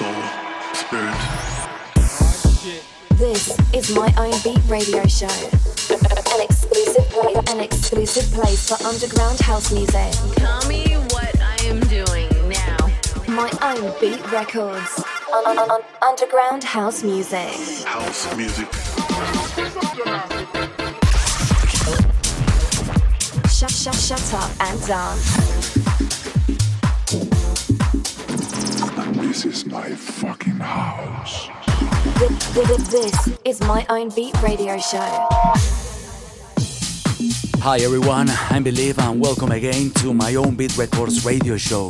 soul, spirit. This is my own beat radio show. An exclusive play, an exclusive place for underground house music. Tell me what I am doing now. My own beat records. Un- un- un- underground house music. House music. Shut, shut, shut up and dance. This is my fucking house. This, this, this is my own beat radio show. Hi everyone, I'm Believe and welcome again to my own Beat Records radio show.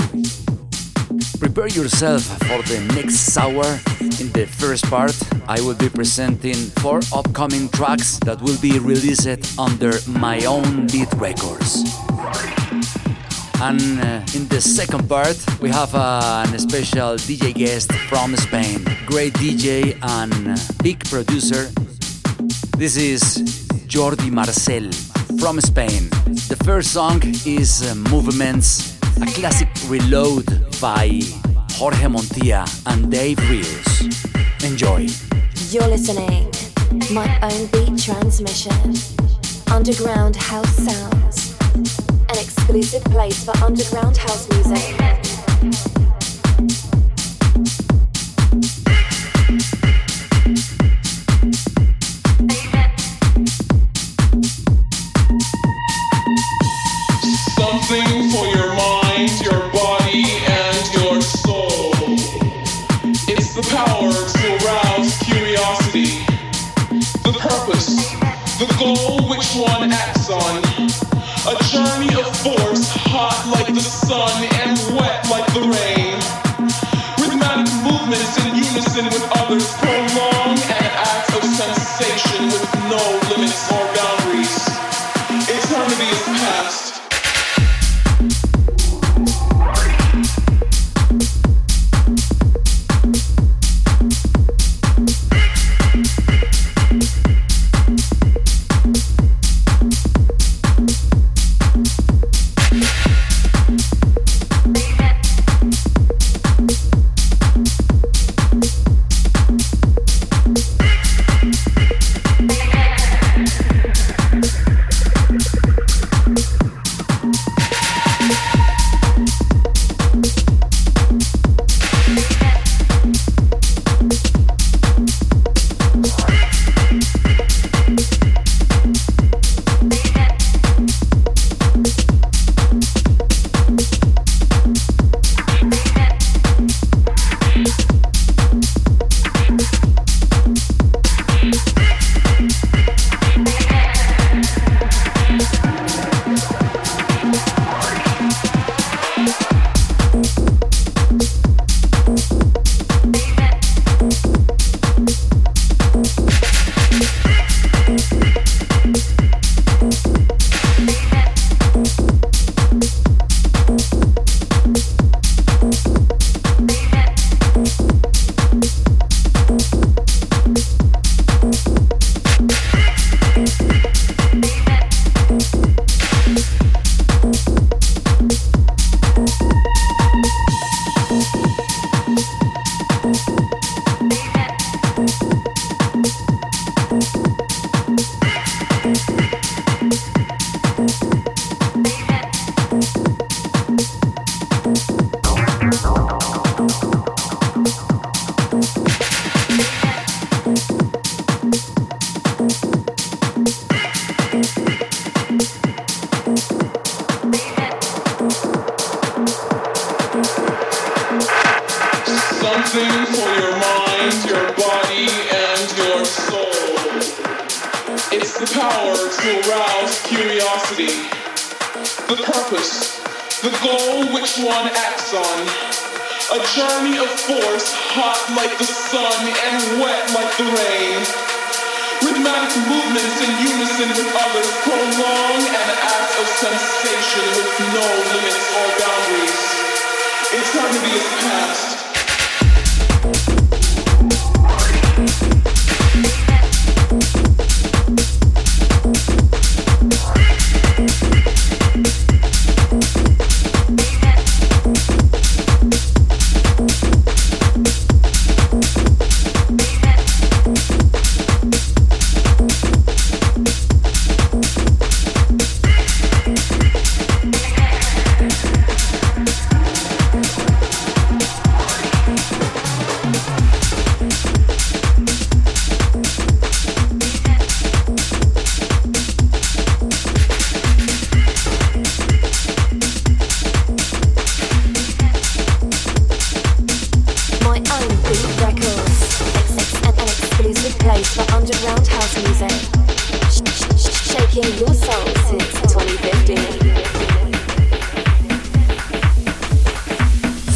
Prepare yourself for the next hour. In the first part, I will be presenting four upcoming tracks that will be released under my own Beat Records. And uh, in the second part, we have uh, an special DJ guest from Spain, great DJ and big producer. This is Jordi Marcel from Spain. The first song is uh, Movements, a classic reload by Jorge Montilla and Dave Rios. Enjoy. You're listening. My own beat transmission. Underground house sounds. An exclusive place for underground house music.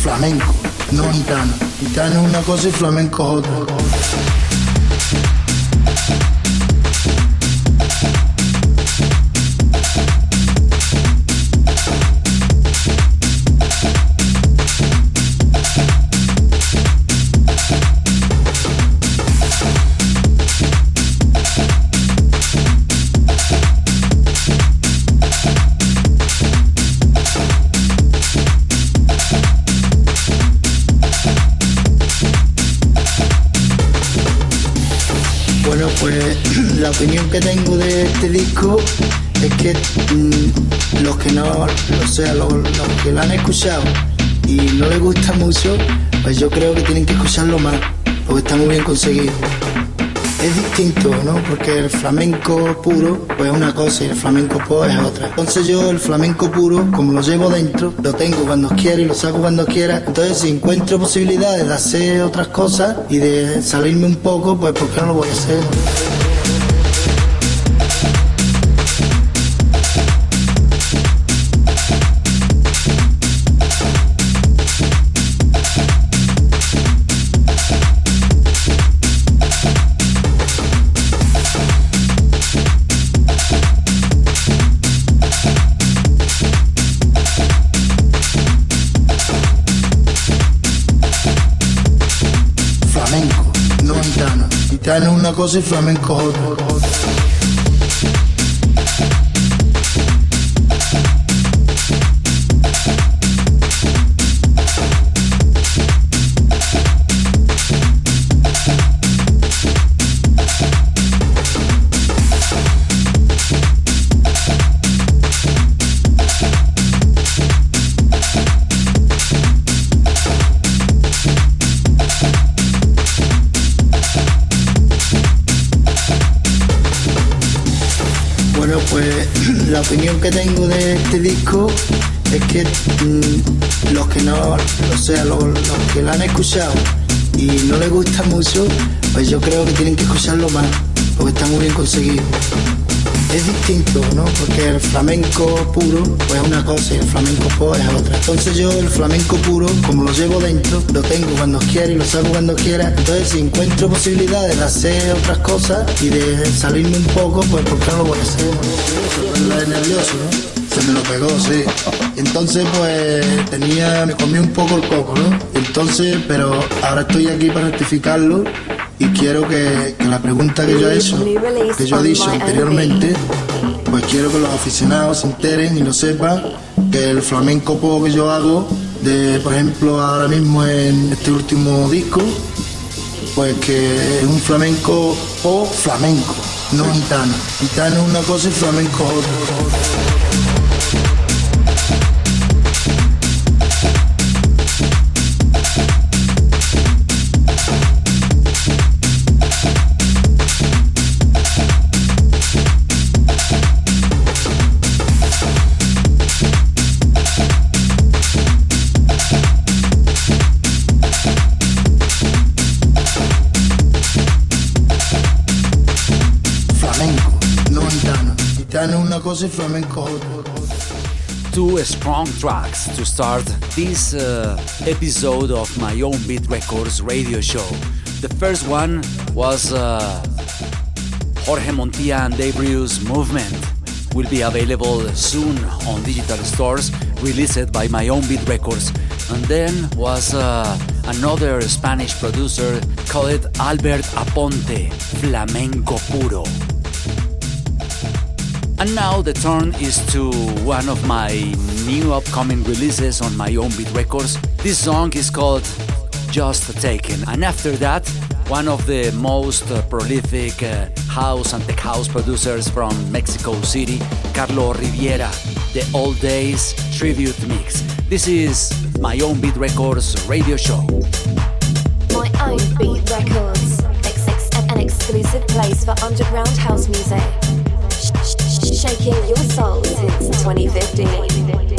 Flamenco, no gitano. Gitano es una cosa y flamenco es otra. Opinión que tengo de este disco es que mm, los que no, o sea, los, que lo han escuchado y no les gusta mucho, pues yo creo que tienen que escucharlo más, porque está muy bien conseguido. Es distinto, ¿no? Porque el flamenco puro, pues es una cosa y el flamenco pop es otra. Entonces yo el flamenco puro, como lo llevo dentro, lo tengo cuando quiera y lo saco cuando quiera. Entonces si encuentro posibilidades de hacer otras cosas y de salirme un poco, pues ¿por qué no lo voy a hacer? così flamenco los que no, o sea, los, que lo han escuchado y no les gusta mucho, pues yo creo que tienen que escucharlo más, porque está muy bien conseguido. Es distinto, ¿no? Porque el flamenco puro, pues es una cosa y el flamenco pop es otra. Entonces yo el flamenco puro, como lo llevo dentro, lo tengo cuando quiera y lo saco cuando quiera. Entonces si encuentro posibilidades de hacer otras cosas y de salirme un poco, pues ¿por no lo voy a hacer? La de nervioso, ¿no? Se me lo pegó, sí. Entonces, pues tenía, me comí un poco el coco, ¿no? Entonces, pero ahora estoy aquí para rectificarlo y quiero que, que la pregunta que yo he hecho, que yo he dicho anteriormente, pues quiero que los aficionados se enteren y lo sepan que el flamenco pop que yo hago, de por ejemplo ahora mismo en este último disco, pues que es un flamenco o flamenco, no gitano. Gitano es una cosa y flamenco otra. Two strong tracks to start this uh, episode of my own Beat Records radio show. The first one was uh, Jorge Montilla and Dave Movement. Will be available soon on digital stores, released by my own Beat Records. And then was uh, another Spanish producer called Albert Aponte, Flamenco Puro. And now the turn is to one of my new upcoming releases on my own beat records. This song is called Just Taken. And after that, one of the most uh, prolific uh, house and tech house producers from Mexico City, Carlo Riviera, the Old Days Tribute Mix. This is my own beat records radio show. My own Beat Records, an exclusive place for underground house music. Sh- sh- sh- shaking your soul since 2015.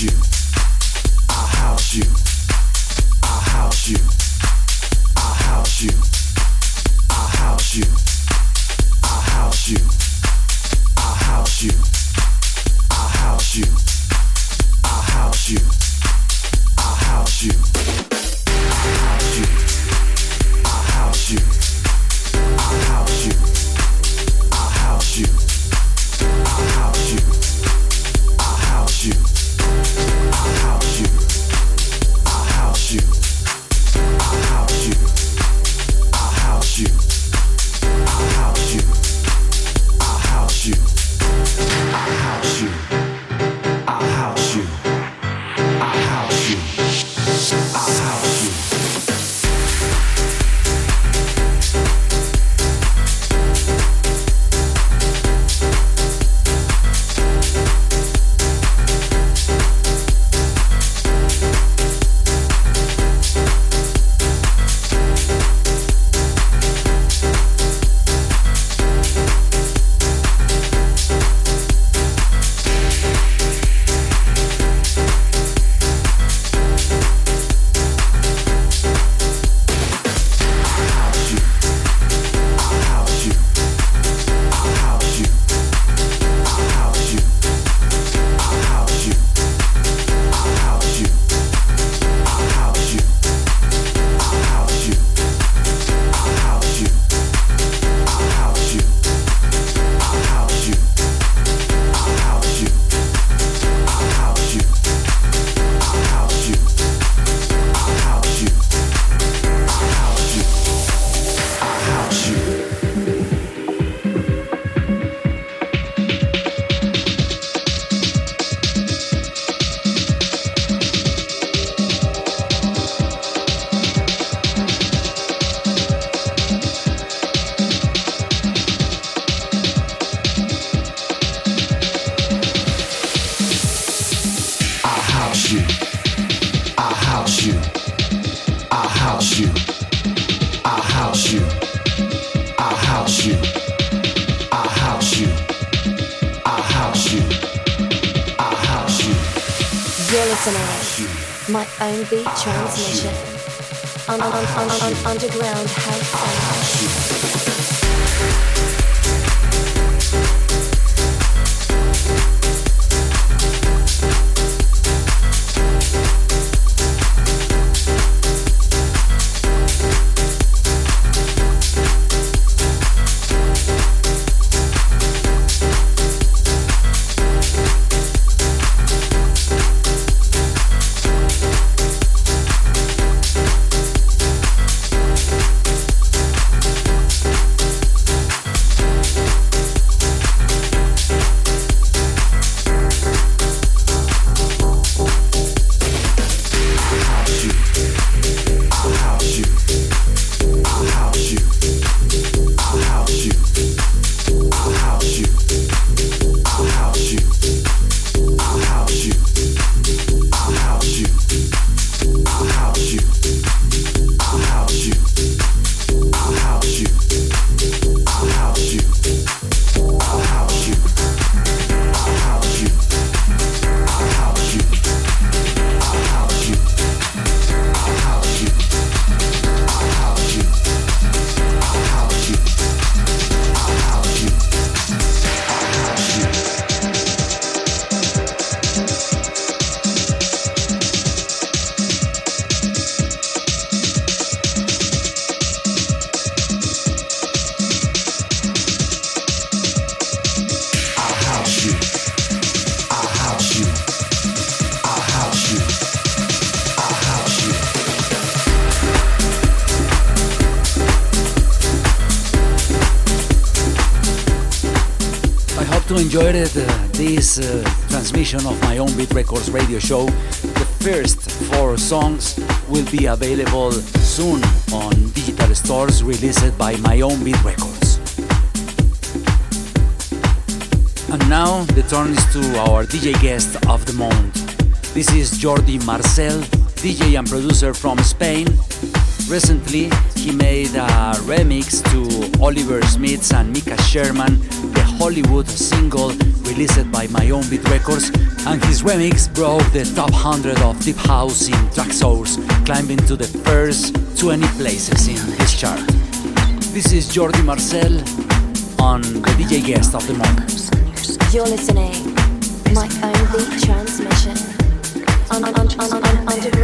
You. Enjoyed uh, transmission of my own Beat Records radio show. The first four songs will be available soon on digital stores released by my own Beat Records. And now the turn is to our DJ guest of the month. This is Jordi Marcel, DJ and producer from Spain. Recently, he made a remix to Oliver Smith's and Mika Sherman the Hollywood single released by My Own Beat Records, and his remix broke the top 100 of Deep House in Traxsource, climbing to the first 20 places in this chart. This is Jordi Marcel on the DJ guest of the month. You're listening My Beat Transmission on, on, on,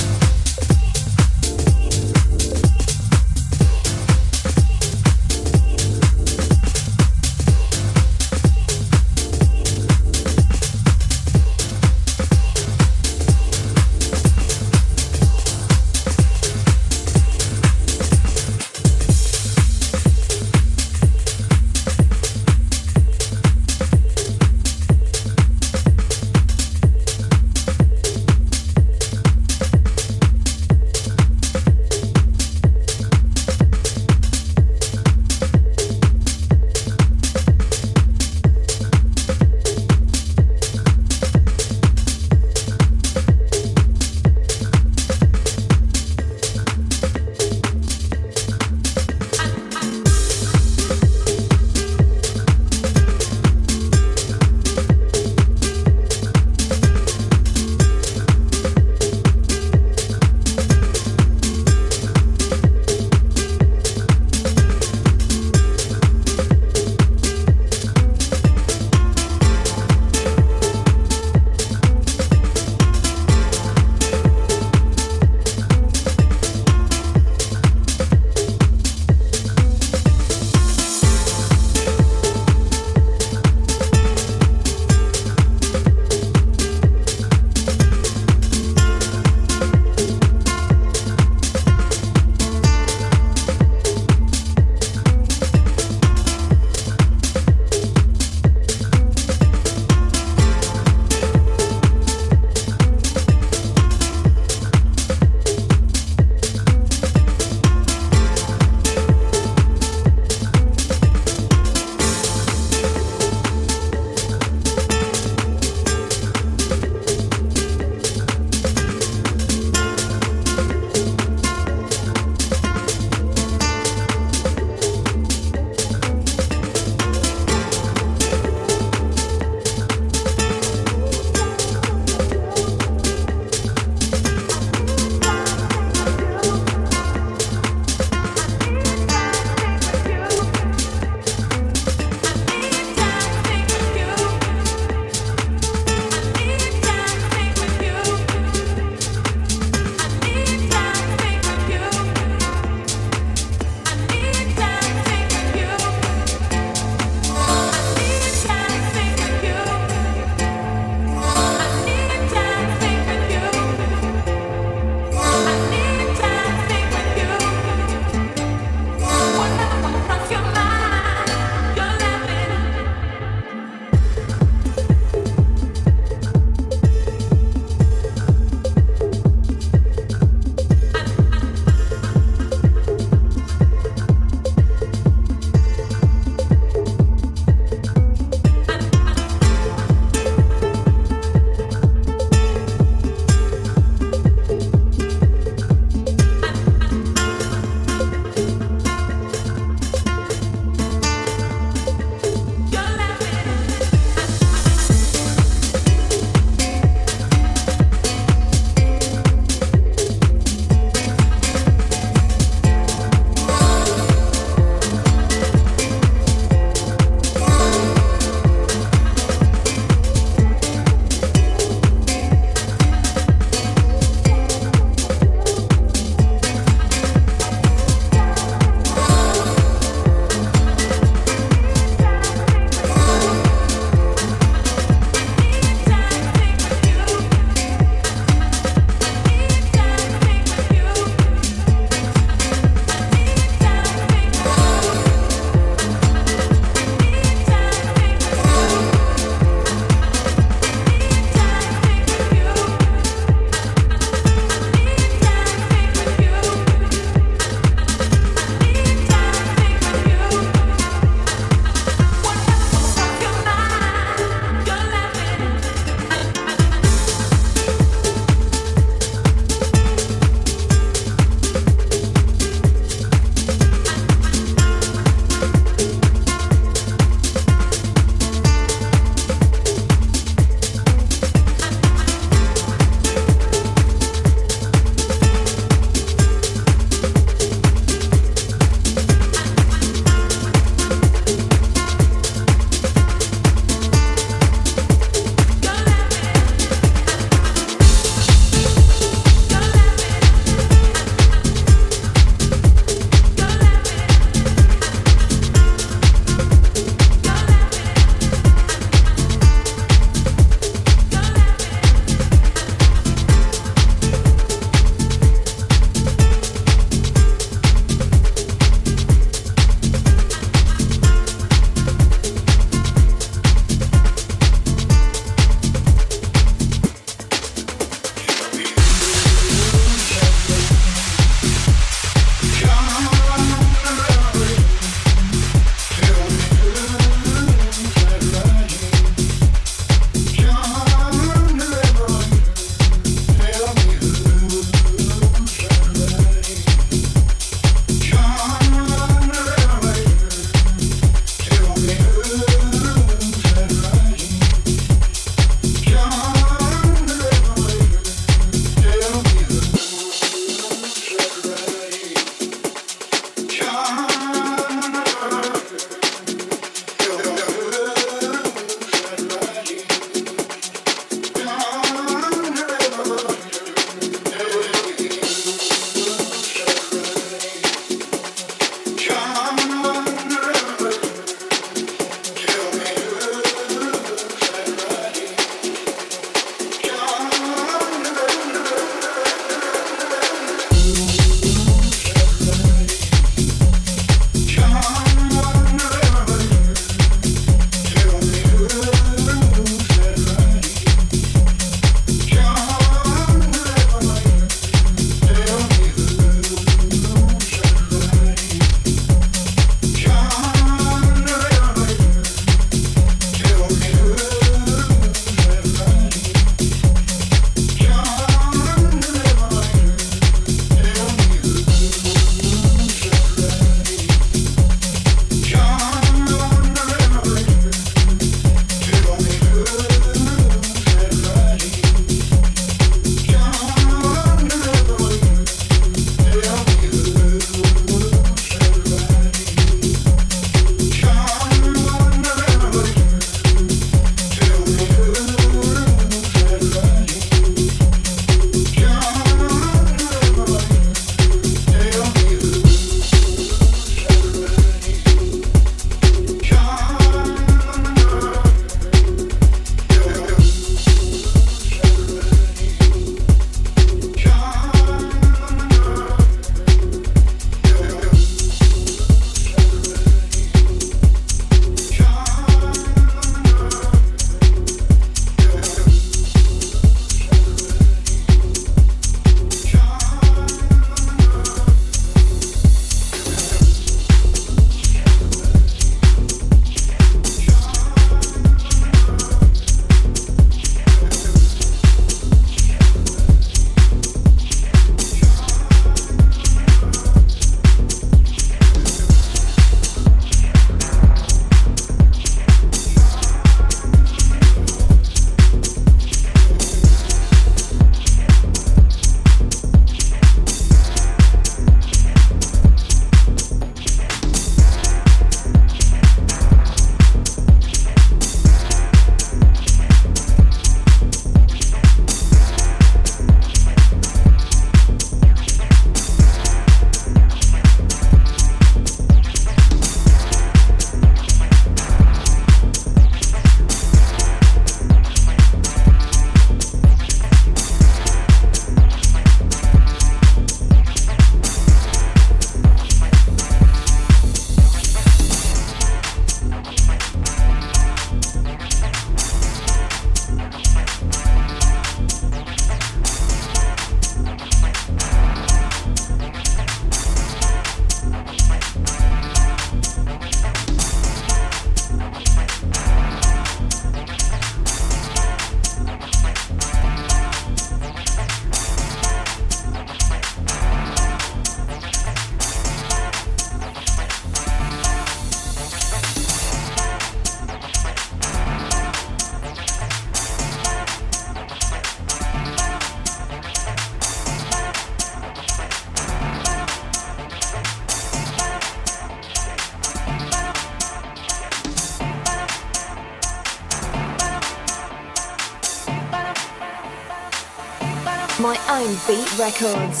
own beat records.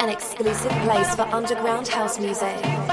An exclusive place for underground house music.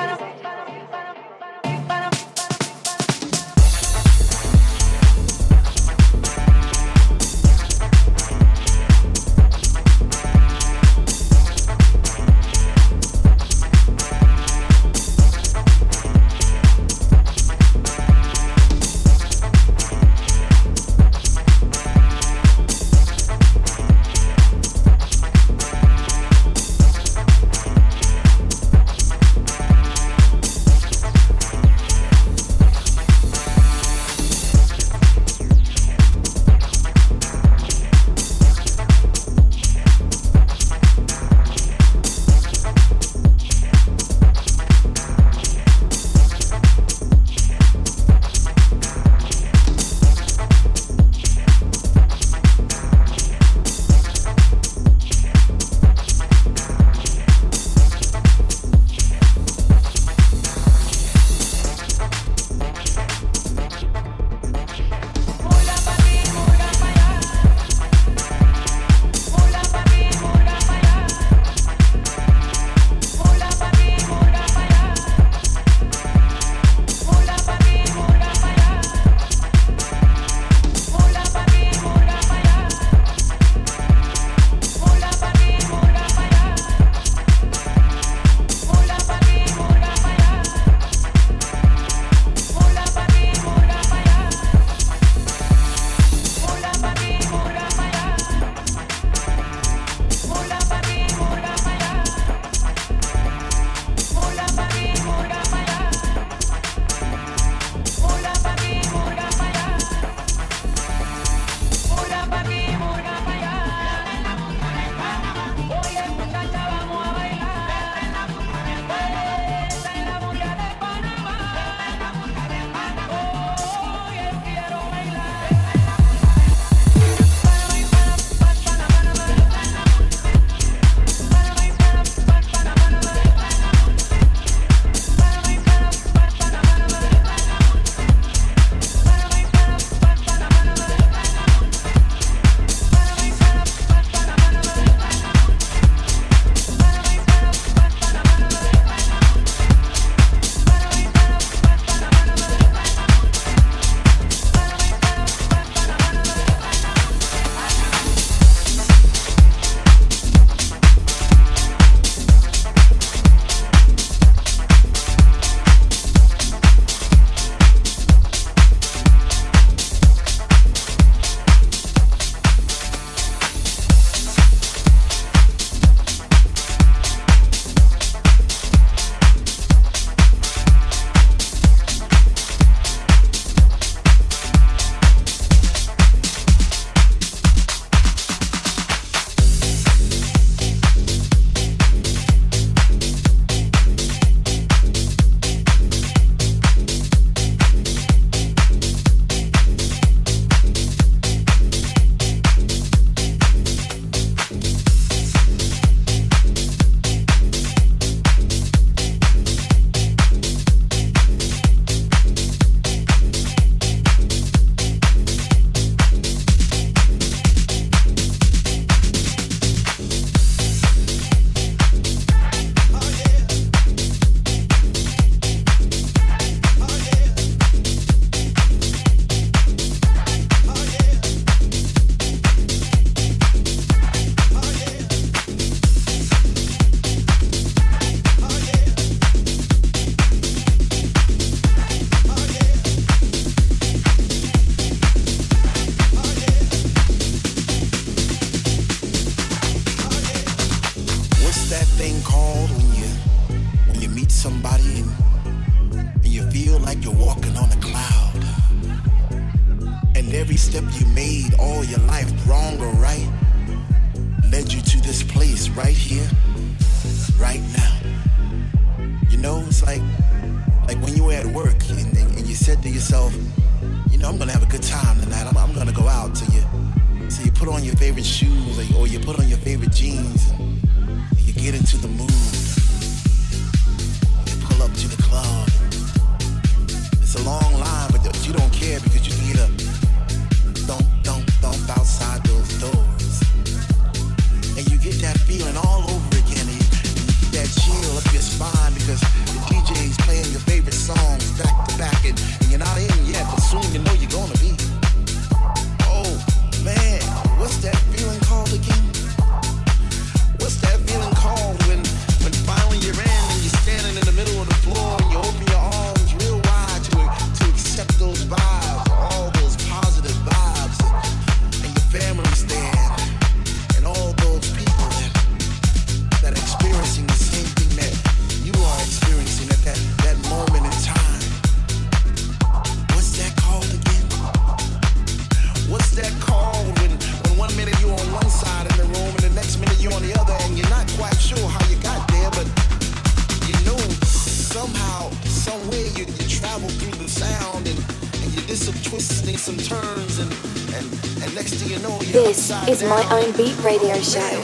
some twisting, some turns, and, and, and next thing you know, this is my own beat radio show.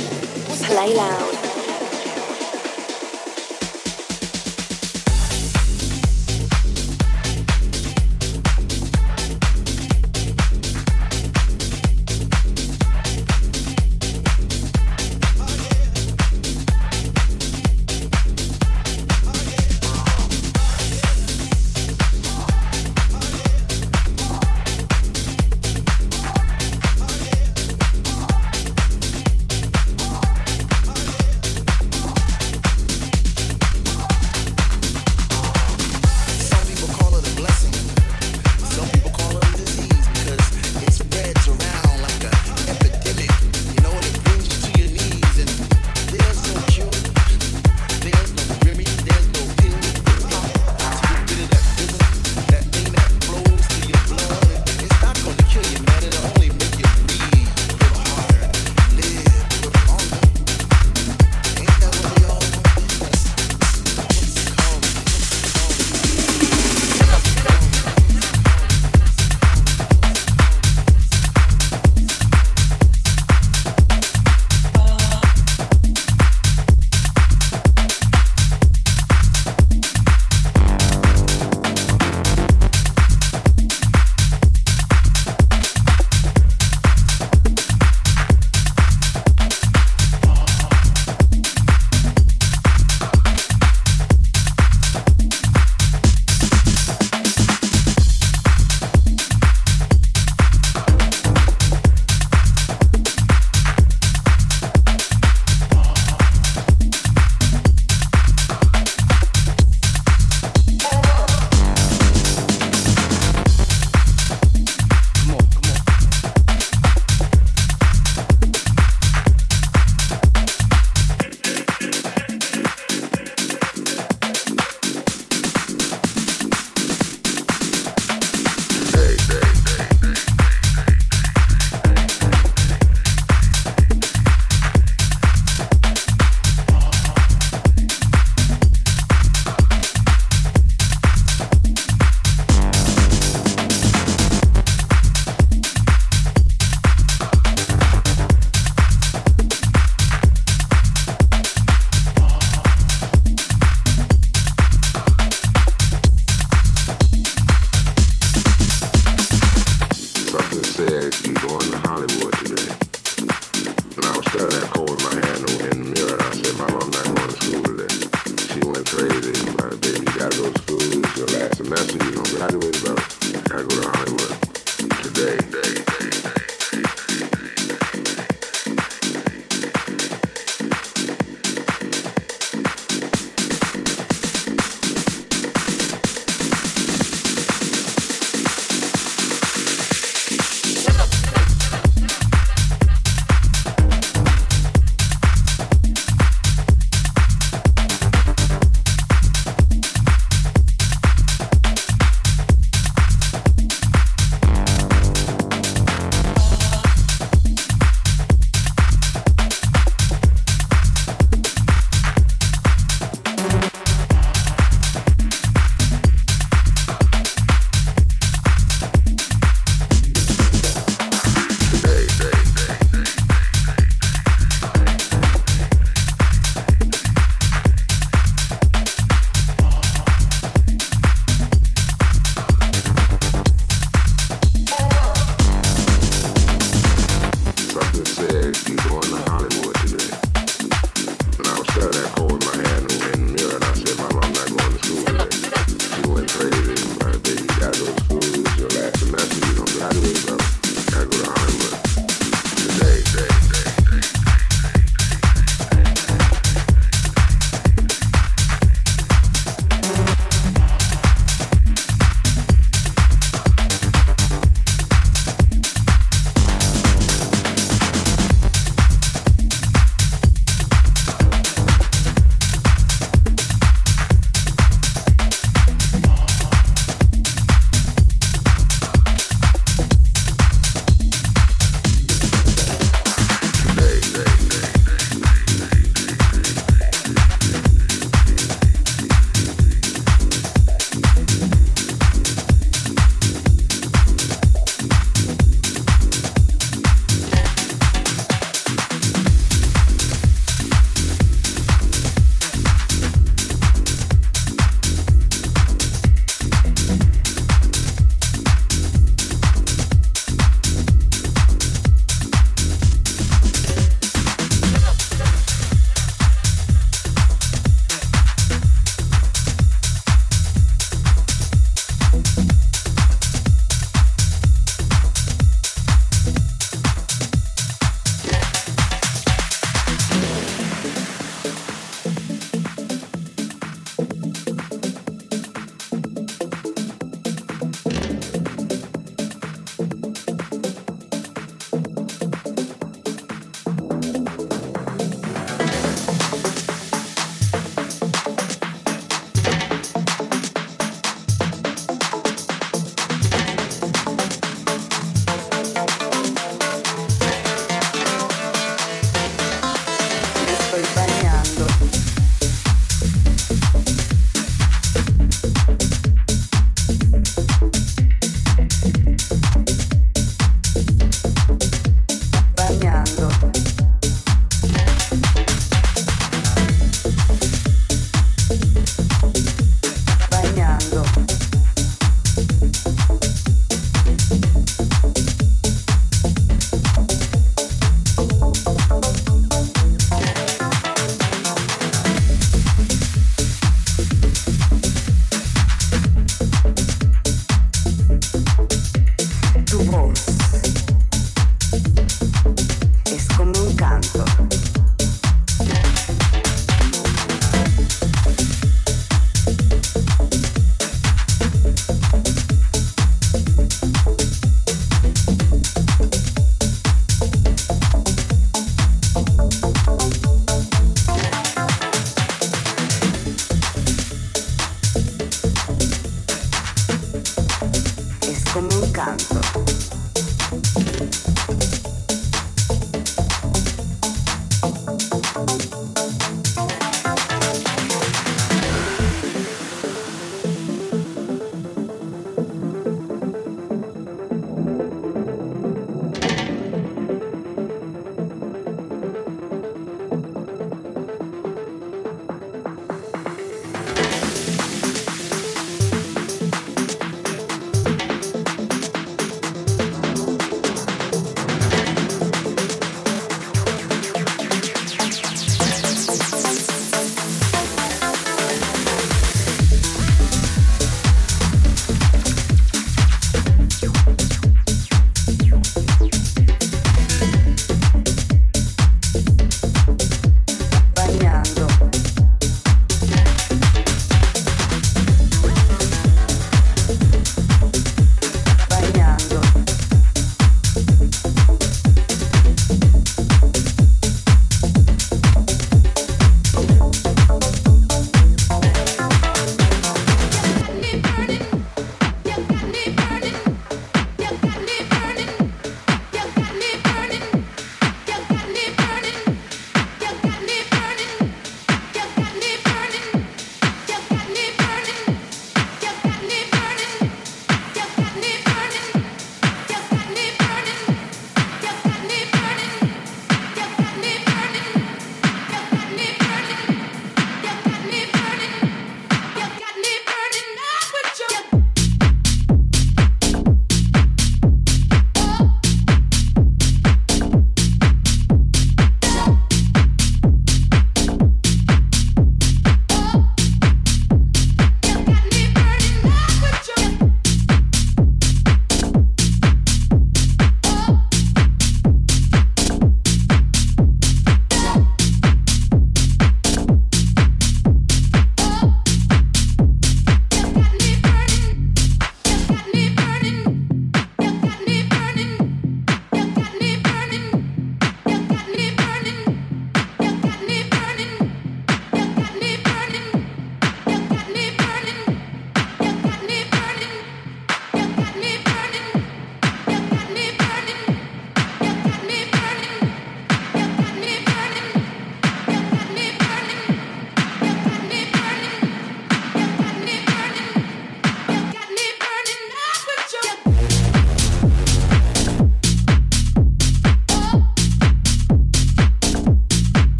Play loud.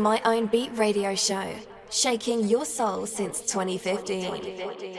My own beat radio show, shaking your soul since 2015.